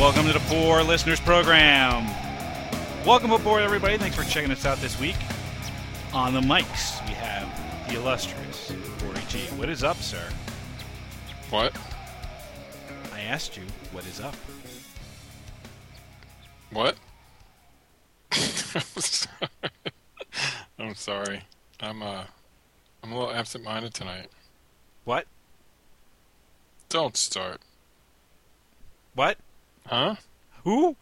Welcome to the Four Listeners Program. Welcome aboard, everybody. Thanks for checking us out this week. On the mics, we have the illustrious Corey G. What is up, sir? What? I asked you, what is up? What? I'm sorry. I'm uh I'm a little absent-minded tonight. What? Don't start. What? Huh? Who?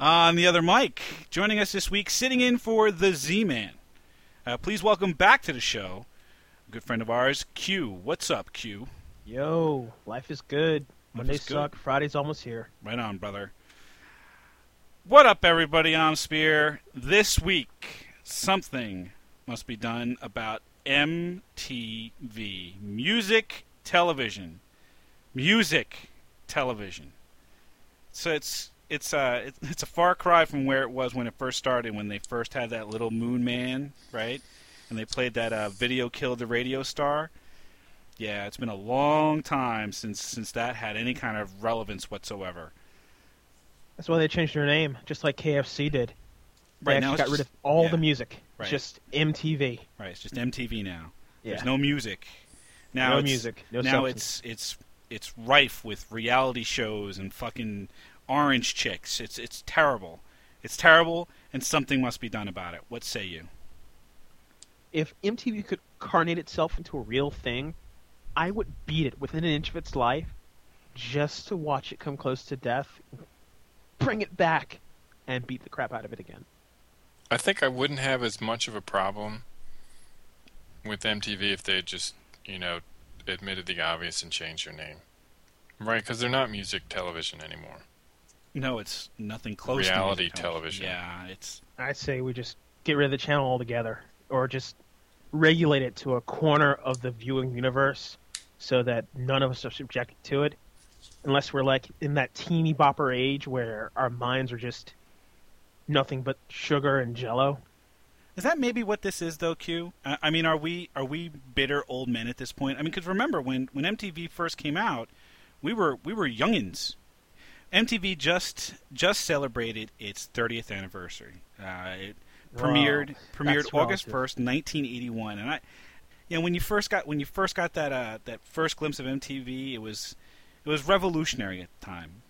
On the other mic, joining us this week, sitting in for the Z Man. Uh, please welcome back to the show, a good friend of ours, Q. What's up, Q? Yo, life is good. Life Mondays is good. suck. Friday's almost here. Right on, brother. What up, everybody? I'm Spear. This week, something must be done about MTV. Music television. Music television. So it's it's uh it's, a far cry from where it was when it first started when they first had that little moon man, right? And they played that uh, video killed the radio star. Yeah, it's been a long time since since that had any kind of relevance whatsoever. That's why they changed their name, just like KFC did. They Right now, got rid of all yeah. the music. Right. Just MTV. Right, it's just MTV now. Yeah. There's no music. Now No music, no now substance. it's it's it's rife with reality shows and fucking orange chicks. It's it's terrible. It's terrible, and something must be done about it. What say you? If MTV could carnate itself into a real thing, I would beat it within an inch of its life just to watch it come close to death, bring it back, and beat the crap out of it again. I think I wouldn't have as much of a problem with MTV if they just, you know, admitted the obvious and changed your name. Right, because they're not music television anymore. No, it's nothing close. to Reality music television. Yeah, it's I say we just get rid of the channel altogether, or just regulate it to a corner of the viewing universe, so that none of us are subjected to it, unless we're like in that teeny bopper age where our minds are just nothing but sugar and jello. Is that maybe what this is, though, Q? I I mean, are we are we bitter old men at this point? I mean, because remember when when MTV first came out, we were we were youngins. MTV just just celebrated its 30th anniversary. Uh, it premiered Wow, premiered that's August relative. 1st, 1981, and I, you know, when you first got when you first got that uh, that first glimpse of MTV, it was it was revolutionary at the time.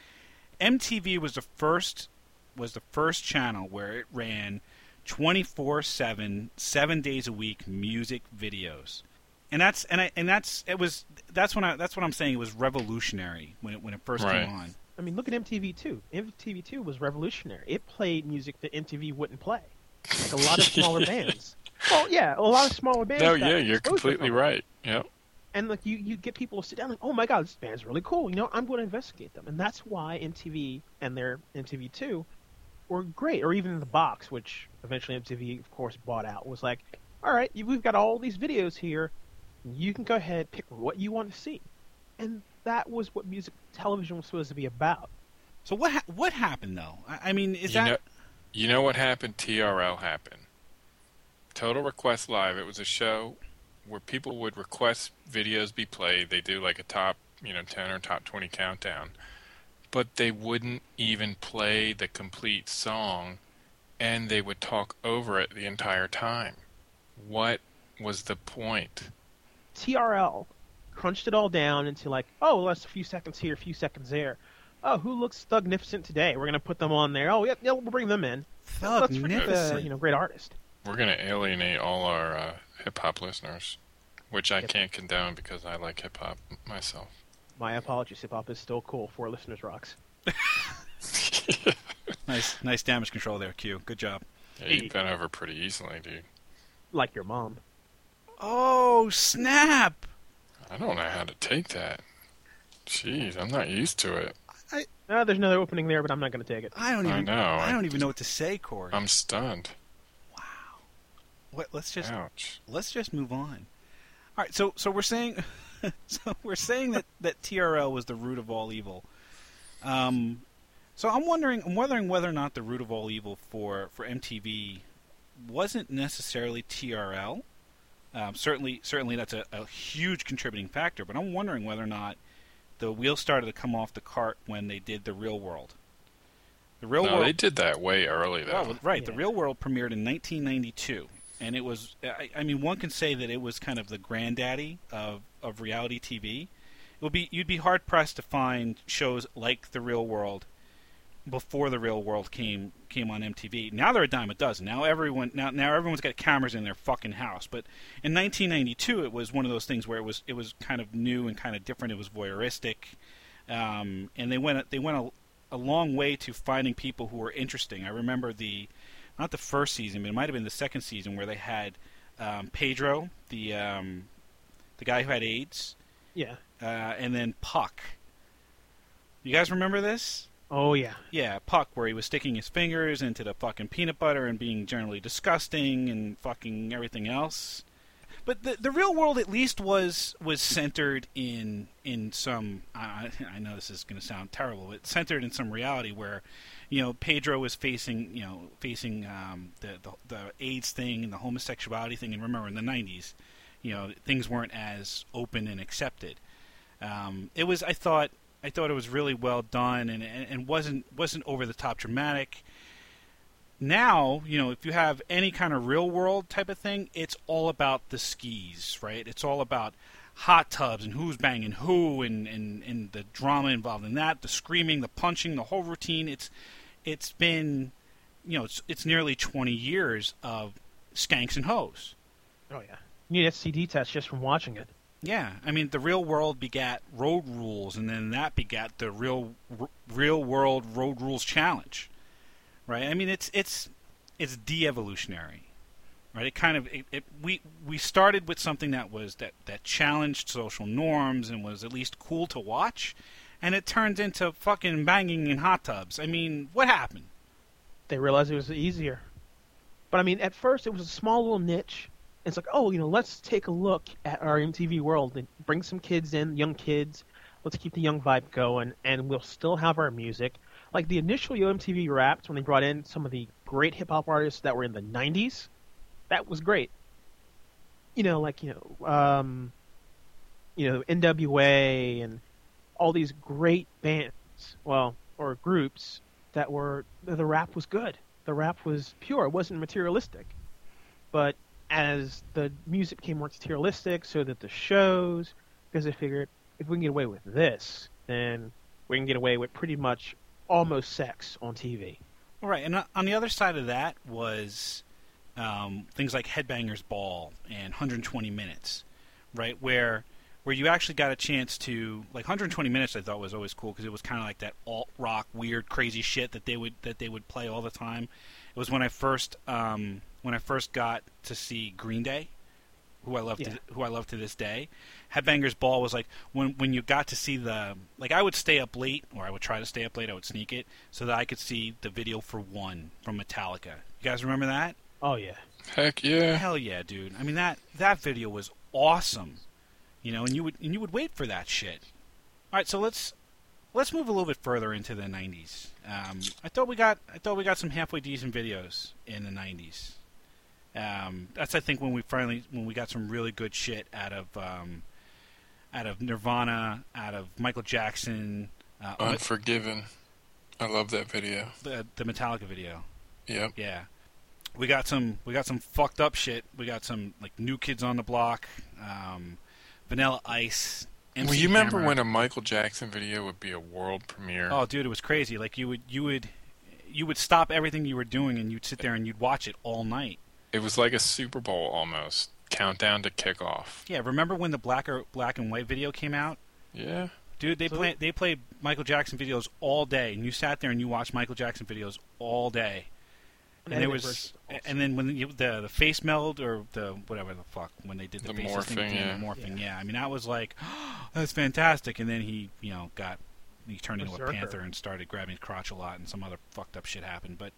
MTV was the first was the first channel where it ran 24/7 7 days a week music videos. And that's and I and that's it was that's when I that's what I'm saying it was revolutionary when it when it first Right. came on. I mean, look at MTV2. MTV2 was revolutionary. It played music that MTV wouldn't play. Like a lot of smaller bands. Well, yeah, a lot of smaller bands. No, yeah, you're completely right. Yep. And like you, you get people to sit down like, oh my god, this band's really cool. You know, I'm going to investigate them, and that's why MTV and their MTV2 were great. Or even the box, which eventually MTV, of course, bought out, was like, all right, we've got all these videos here. You can go ahead pick what you want to see, and that was what music television was supposed to be about. So what ha- what happened though? I, I mean, is you that know, you know what happened? TRL happened. Total Request Live. It was a show where people would request videos be played. They do like a top, you know, ten or top twenty countdown, but they wouldn't even play the complete song, and they would talk over it the entire time. What was the point? TRL crunched it all down into like, oh, well, that's a few seconds here, a few seconds there. Oh, who looks thugnificent today? We're gonna put them on there. Oh, yeah, yeah we'll bring them in. Let's the you know great artist. We're gonna alienate all our uh, hip hop listeners, which I Yep. can't condone because I like hip hop myself. My apologies, hip hop is still cool. Four Listeners rocks. nice nice damage control there, Q. Good job. Yeah, you bent over pretty easily, dude. Like your mom. Oh snap! I don't know how to take that. Jeez, I'm not used to it. Uh, there's another opening there, but I'm not gonna take it. I don't I even know, I I- don't even know what to say, Corey. I'm stunned. Wow. What, let's just Ouch. let's just move on. All right, so so we're saying so we're saying that that TRL was the root of all evil. Um, so I'm wondering I'm wondering whether or not the root of all evil for for MTV wasn't necessarily TRL. Um, certainly certainly that's a, a huge contributing factor, but I'm wondering whether or not the wheels started to come off the cart when they did the Real World. The Real no, World. they did that way early though. Well, right. The Real World premiered in 1992, and it was. I, I mean, one can say that it was kind of the granddaddy of of reality TV. It would be you'd be hard pressed to find shows like The Real World before The Real World came came on MTV. Now they're a dime a dozen. Now everyone now now everyone's got cameras in their fucking house. But in 1992, it was one of those things where it was it was kind of new and kind of different. It was voyeuristic, um, and they went they went a, a long way to finding people who were interesting. I remember the not the first season, but it might have been the second season where they had um, Pedro, the um, the guy who had AIDS, Yeah. uh, and then Puck. You guys remember this? Oh yeah. Yeah, Puck, where he was sticking his fingers into the fucking peanut butter and being generally disgusting and fucking everything else. But the the real world at least was was centered in in some. I, I know this is going to sound terrible, but centered in some reality where, you know, Pedro was facing you know facing um, the, the the AIDS thing and the homosexuality thing, and remember in the '90s, you know, things weren't as open and accepted. Um, it was, I thought, I thought it was really well done and, and, and wasn't wasn't over the top dramatic. Now, you know, if you have any kind of real world type of thing, it's all about the skis, right? It's all about hot tubs and who's banging who and, and, and the drama involved in that, the screaming, the punching, the whole routine. It's it's been you know, it's it's nearly twenty years of skanks and hoes. Oh yeah. You need a STD test just from watching it. Yeah, I mean, the real world begat road rules, and then that begat the real, r- real world road rules challenge, right? I mean, it's it's it's de-evolutionary, right? It kind of it, it, we we started with something that was that that challenged social norms and was at least cool to watch, and it turned into fucking banging in hot tubs. I mean, what happened? They realized it was easier. But I mean, at first it was a small little niche. It's like, oh, you know, let's take a look at our MTV world and bring some kids in, young kids. Let's keep the young vibe going, and we'll still have our music. Like the initial Yo MTV Raps, when they brought in some of the great hip hop artists that were in the '90s, that was great. You know, like you know, um, you know, NWA and all these great bands, well, or groups that were the rap was good. The rap was pure. It wasn't materialistic. But as the music became more materialistic, so that the shows, because they figured if we can get away with this, then we can get away with pretty much almost sex on TV. All right, and on the other side of that was um, things like Headbangers Ball and 120 Minutes, right? Where where you actually got a chance to like 120 Minutes. I thought was always cool because it was kind of like that alt rock, weird, crazy shit that they would that they would play all the time. It was when I first um, when I first got to see Green Day, who I love Yeah. to, who I love to this day. Headbangers Ball was like when when you got to see the like I would stay up late or I would try to stay up late. I would sneak it so that I could see the video for one from Metallica. You guys remember that? Oh yeah. Heck yeah. Hell yeah, dude! I mean that that video was awesome. You know, and you would and you would wait for that shit. All right, so let's let's move a little bit further into the '90s. Um, I thought we got I thought we got some halfway decent videos in the '90s. Um, that's I think when we finally when we got some really good shit out of um, out of Nirvana, out of Michael Jackson, uh, Unforgiven. I love that video. the the Metallica video. Yep. Yeah. We got some we got some fucked up shit. We got some like new kids on the block, um, Vanilla Ice. MC well, you remember Hammer. when a Michael Jackson video would be a world premiere? Oh dude, it was crazy. Like you would you would you would stop everything you were doing and you'd sit there and you'd watch it all night. It was like a Super Bowl almost. Countdown to kickoff. Yeah, remember when the black or black and white video came out? Yeah. Dude, they So- play they played Michael Jackson videos all day, and you sat there and you watched Michael Jackson videos all day. And there was, and then when you, the the face meld or the whatever the fuck when they did the, The faces thing, morphing, the yeah. morphing, Yeah. yeah. I mean that was like, that's fantastic. And then he, you know, got he turned into a panther and started grabbing his crotch a lot, and some other fucked up shit happened. But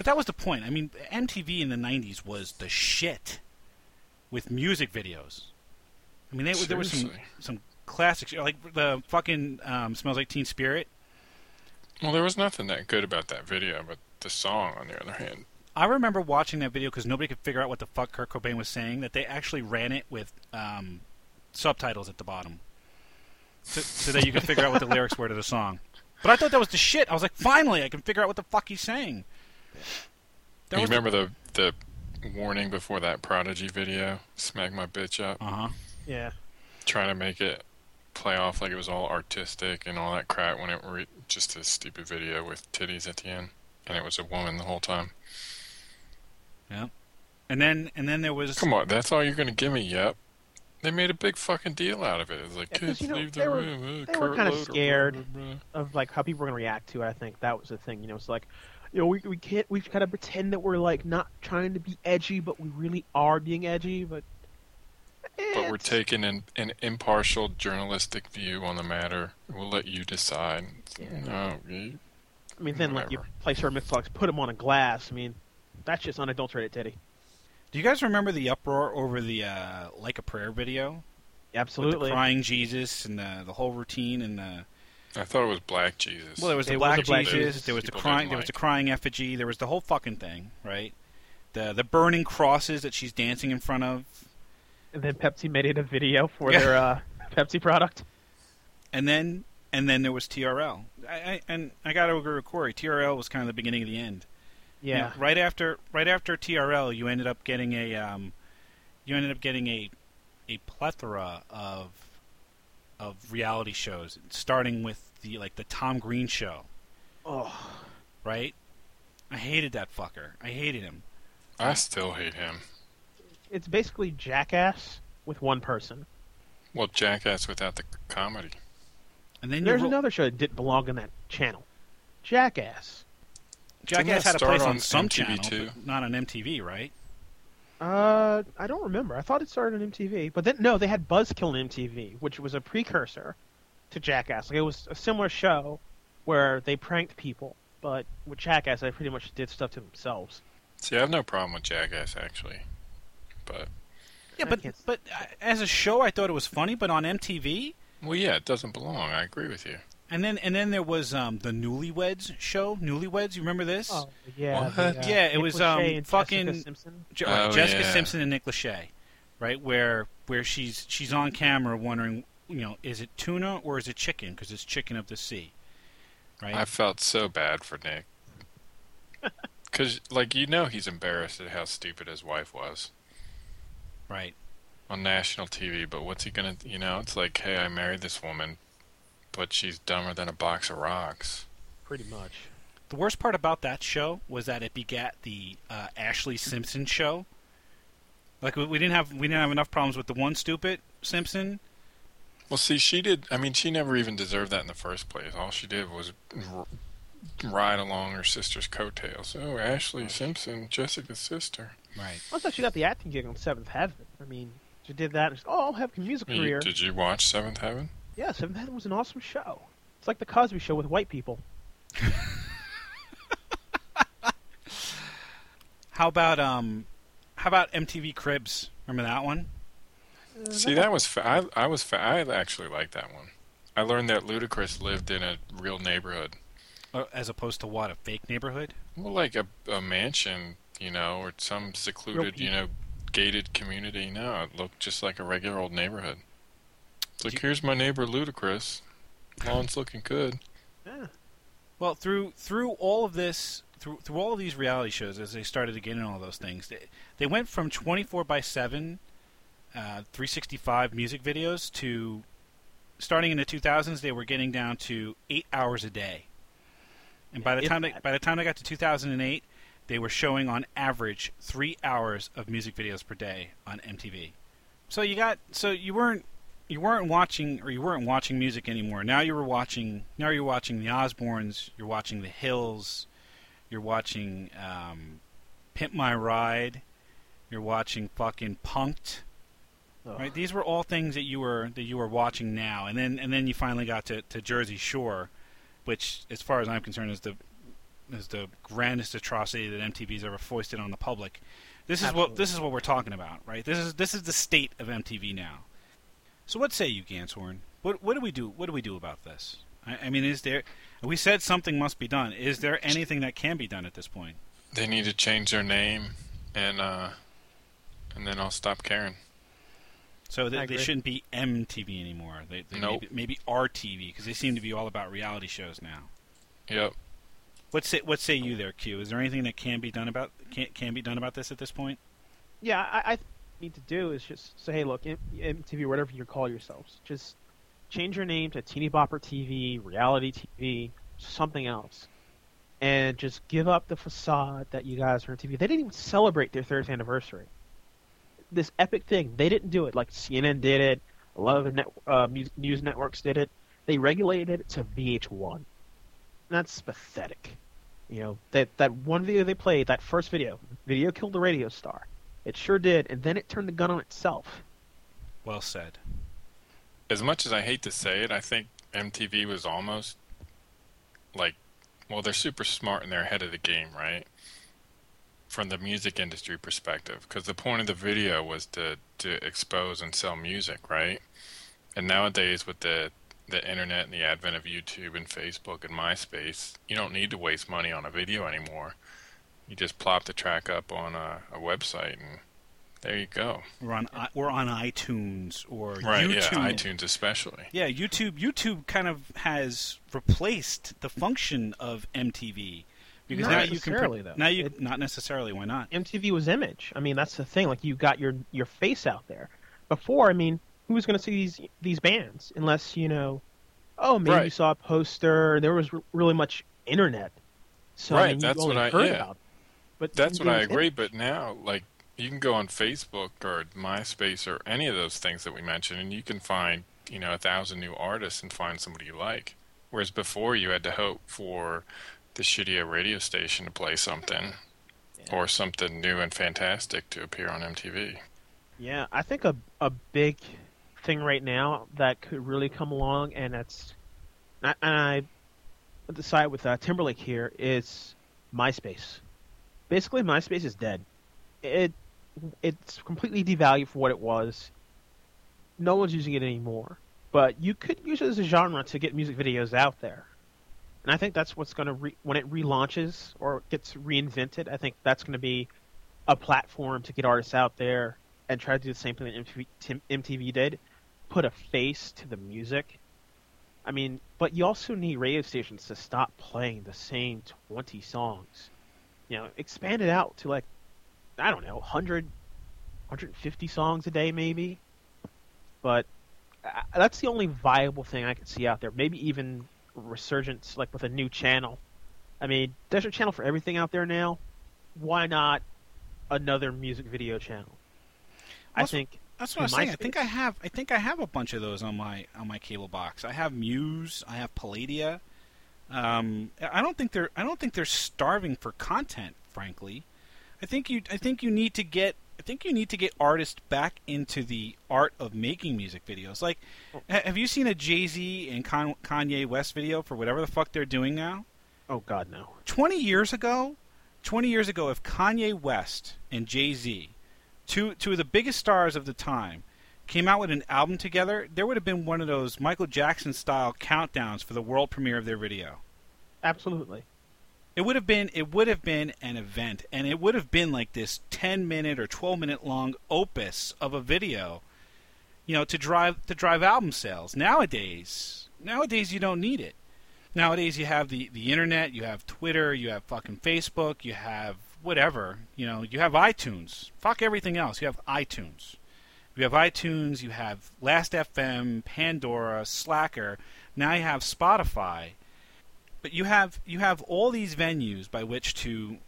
but that was the point. I mean, MTV in the '90s was the shit with music videos. I mean, they, there was some some classics like the fucking um, "Smells Like Teen Spirit." Well, there was nothing that good about that video, but the song, on the other hand, I remember watching that video because nobody could figure out what the fuck Kurt Cobain was saying. That they actually ran it with um, subtitles at the bottom. so, so that you could figure out what the lyrics were to the song. But I thought that was the shit. I was like, finally, I can figure out what the fuck he's saying. That you remember the the warning before that Prodigy video? Smack my bitch up. Uh huh. Yeah. Trying to make it play off like it was all artistic and all that crap when it were just a stupid video with titties at the end, and it was a woman the whole time. Yeah. And then and then there was Come on, that's all you're gonna give me? Yep. They made a big fucking deal out of it. It's like Yeah, 'cause, kids you know, leave the they were- room. uh, they were kinda scared. blah, blah, blah. Of like how people were gonna react to it. I think that was the thing. You know, it's like, you know, we we can't we gotta pretend that we're like not trying to be edgy, but we really are being edgy. But But we're taking an, an impartial journalistic view on the matter. We'll let you decide. Yeah. No, you- I mean, then like you whatever. play certain mix put them on a glass. I mean, that's just unadulterated Teddy. Do you guys remember the uproar over the uh, Like a Prayer video? With Absolutely. the crying Jesus and the, the whole routine and the I thought it was Black Jesus. well, there was the It was black a black Jesus, Jesus. there was the crying, didn't there was the crying effigy, there was the whole fucking thing, right? The the burning crosses that she's dancing in front of, And then Pepsi made it a video for Yeah. their uh, Pepsi product. and then and then there was TRL. I, I, and I got to agree with Corey. TRL was kind of the beginning of the end. You Yeah. know, right after right after TRL, you ended up getting a um, you ended up getting a a plethora of of reality shows, starting with the like the Tom Green show, Oh, right? I hated that fucker. I hated him. I still hate him. it's basically Jackass with one person. Well, Jackass without the comedy. And then There's ro- another show that didn't belong on that channel. Jackass. Jackass had a place on on some MTV channel, too? but not on MTV, right? Uh, I don't remember. I thought it started on MTV, but then no, they had Buzzkill on MTV, which was a precursor to Jackass. Like it was a similar show where they pranked people, but with Jackass, they pretty much did stuff to themselves. See, I have no problem with Jackass actually, but Yeah, but can't- but uh, as a show, I thought it was funny. But on MTV, well, yeah, it doesn't belong. I agree with you. And then and then there was um, the Newlyweds show. Newlyweds, you remember this? Oh yeah, the, uh, Yeah, it Nick was, Lachey um, fucking- Jessica Simpson. Je- Oh, Jessica yeah. Simpson and Nick Lachey, right? Where where she's she's on camera wondering, you know, is it tuna or is it chicken? Because it's chicken of the sea, right? I felt so bad for Nick. Because, like, you know he's embarrassed at how stupid his wife was right. on national TV, but what's he gonna, you know, it's like, hey, I married this woman, but she's dumber than a box of rocks. Pretty much. The worst part about that show was that it begat the uh, Ashlee Simpson show. Like we we didn't have we didn't have enough problems with the one stupid Simpson. Well, see, she did, I mean, she never even deserved that in the first place. All she did was r- ride along her sister's coattails. Oh, Ashlee Simpson, Jessica's sister. Right. Also, she got the acting gig on Seventh Heaven. I mean, she did that. And she's, oh, I'll have a music You- career. did you watch Seventh Heaven? Yeah, Seventh Heaven was an awesome show. It's like the Cosby Show with white people. How about um, how about MTV Cribs? Remember that one? Uh, See, that was fa- I, I was fa- I actually liked that one. I learned that Ludacris lived in a real neighborhood. Uh, as opposed to what a fake neighborhood? Well, like a, a mansion, you know, or some secluded, you know, gated community. No, it looked just like a regular old neighborhood. It's like, Do- here's my neighbor Ludacris. Lawn's looking good. Yeah. Well, through through all of this, through through all of these reality shows, as they started to get in all those things, they, they went from twenty four by seven, uh, three sixty five music videos to starting in the two thousands, they were getting down to eight hours a day. And by the If time they by the time they got to two thousand and eight, they were showing on average three hours of music videos per day on MTV. So you got so you weren't you weren't watching or you weren't watching music anymore. Now you were watching now you're watching the Osbournes, you're watching the Hills, you're watching um, Pimp My Ride, you're watching fucking Punked. Ugh. Right? These were all things that you were that you were watching now. And then and then you finally got to, to Jersey Shore, which as far as I'm concerned is the is the grandest atrocity that MTV's ever foisted on the public. This is what this is what we're talking about, right? This is this is the state of MTV now. So what say you, Ganshorn? What what do we do? What do we do about this? I, I mean, is there? We said something must be done. Is there anything that can be done at this point? They need to change their name, and uh, and then I'll stop caring. So they, they shouldn't be MTV anymore. They, they Nope. maybe, maybe RTV because they seem to be all about reality shows now. Yep. What say what say you there, Q? Is there anything that can be done about can can be done about this at this point? Yeah, I, Need to do is just say, hey, look, MTV, whatever you call yourselves, just change your name to Teeny Bopper TV, Reality TV, something else, and just give up the facade that you guys are on TV. They didn't even celebrate their 30th anniversary. This epic thing, they didn't do it like CNN did it. A lot of the net, uh, news networks did it. They regulated it to VH1. That's pathetic. You know that that one video they played, that first video, video killed the radio star. It sure did, and then it turned the gun on itself. Well said. As much as I hate to say it, I think MTV was almost like, well, they're super smart and they're ahead of the game, right? From the music industry perspective, because the point of the video was to to expose and sell music, right? And nowadays, with the the internet and the advent of YouTube and Facebook and MySpace, you don't need to waste money on a video anymore. You just plop the track up on a, a website, and there you go. We're on we're on iTunes or Right? YouTube. Yeah, iTunes especially. Yeah, YouTube. YouTube kind of has replaced the function of MTV because Not now you can necessarily, though. now you It- not necessarily. Why not? MTV was image. I mean, that's the thing. Like you got your your face out there. Before, I mean, who was going to see these these bands unless you know? Oh, maybe you saw a poster. There was r- really much internet. So I Right, mean, you that's only what I- heard yeah. about. It. But That's what I agree, but now, like, you can go on Facebook or MySpace or any of those things that we mentioned, and you can find, you know, a thousand new artists and find somebody you like. Whereas before, you had to hope for the shitty radio station to play something or something new and fantastic to appear on MTV. Yeah, I think a a big thing right now that could really come along, and that's and I, and I decide with uh, Timberlake here is MySpace. Basically, MySpace is dead. It it's completely devalued for what it was. No one's using it anymore. But you could use it as a genre to get music videos out there. And I think that's what's going to re- when it relaunches or gets reinvented. I think that's going to be a platform to get artists out there and try to do the same thing that MTV, did, put a face to the music. I mean, but you also need radio stations to stop playing the same 20 songs. You know, expand it out to like, I don't know, 100, 150 songs a day maybe. But that's the only viable thing I can see out there. Maybe even resurgence, like with a new channel. I mean, there's a channel for everything out there now. Why not another music video channel? I think That's what I was In saying. I think I have. I think I have a bunch of those on my on my cable box. I have Fuse. I have Palladia. Um, I don't think they're. I don't think they're starving for content. Frankly, I think you. I think you need to get. I think you need to get artists back into the art of making music videos. Like, ha- have you seen a Jay Z and Con- Kanye West video for whatever the fuck they're doing now? oh god no. 20 years ago, 20 years ago, if Kanye West and Jay Z, two two of the biggest stars of the time, came out with an album together, there would have been one of those Michael Jackson style countdowns for the world premiere of their video. Absolutely. It would have been it would have been an event, and it would have been like this 10 minute or 12 minute long opus of a video, you know, to drive to drive album sales. Nowadays, nowadays you don't need it. Nowadays you have the the internet, you have Twitter, you have fucking Facebook, you have whatever, you know, you have iTunes. Fuck everything else. You have iTunes. You have iTunes, you have Last.fm, Pandora, Slacker. Now you have Spotify. But you have you have all these venues by which to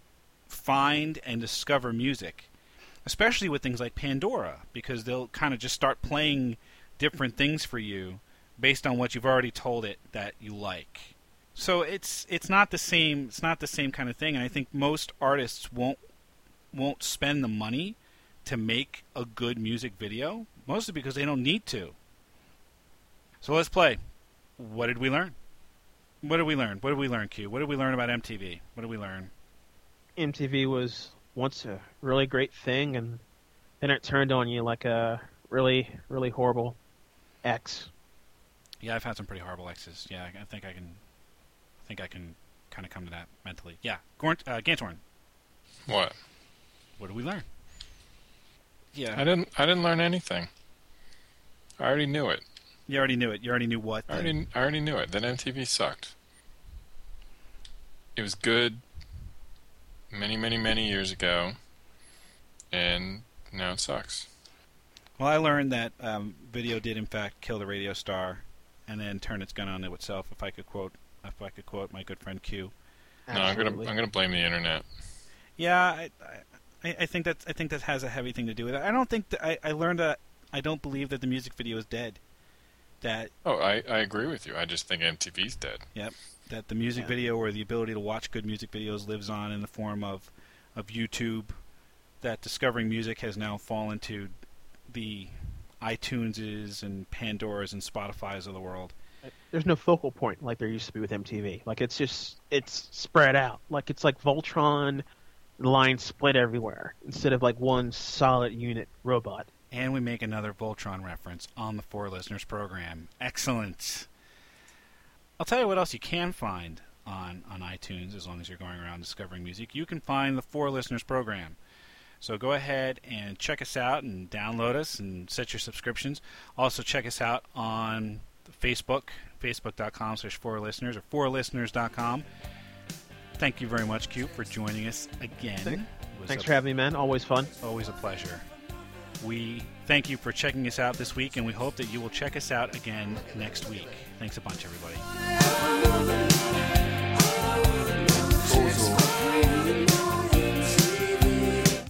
find and discover music, especially with things like Pandora, because they'll kind of just start playing different things for you based on what you've already told it that you like. So it's it's not the same it's not the same kind of thing, and I think most artists won't won't spend the money to make a good music video, mostly because they don't need to. So let's play. What did we learn? What did we learn? What did we learn, Q? What did we learn about MTV? What did we learn? MTV was once a really great thing, and then it turned on you like a really, really horrible X. Yeah, I've had some pretty horrible X's. Yeah, I think I can, I think I can kind of come to that mentally. Yeah, Gorn, uh, Gantorn, What? what did we learn? I didn't. I didn't learn anything. I already knew it. You already knew it. You already knew what. I already, I already knew it. That MTV sucked. It was good many, many, many years ago, and now it sucks. Well, I learned that um, video did in fact kill the radio star, and then turn its gun on itself. If I could quote, if I could quote my good friend Q. No, I'm gonna, I'm gonna blame the internet. Yeah, I, I, I think that I think that has a heavy thing to do with it. I don't think that I, I learned that I don't believe that the music video is dead. That Oh, I, I agree with you. I just think MTV's dead. Yep, that the music Yeah. video or the ability to watch good music videos lives on in the form of of YouTube. That discovering music has now fallen to the iTuneses and Pandoras and Spotify's of the world. There's no focal point like there used to be with MTV. Like it's just it's spread out. Like it's like Voltron, the line split everywhere instead of like one solid unit robot. And we make another Voltron reference on the Four Listeners program. Excellent. I'll tell you what else you can find on, on iTunes as long as you're going around discovering music. You can find the Four Listeners program. So go ahead and check us out and download us and set your subscriptions. Also check us out on Facebook, facebook.com slash four listeners or fourlisteners.com. Thank you very much, Q, for joining us again. Thank- Thanks a- for having me, man. Always fun. Always a pleasure. We thank you for checking us out this week, and we hope that you will check us out again next week. Thanks a bunch, everybody.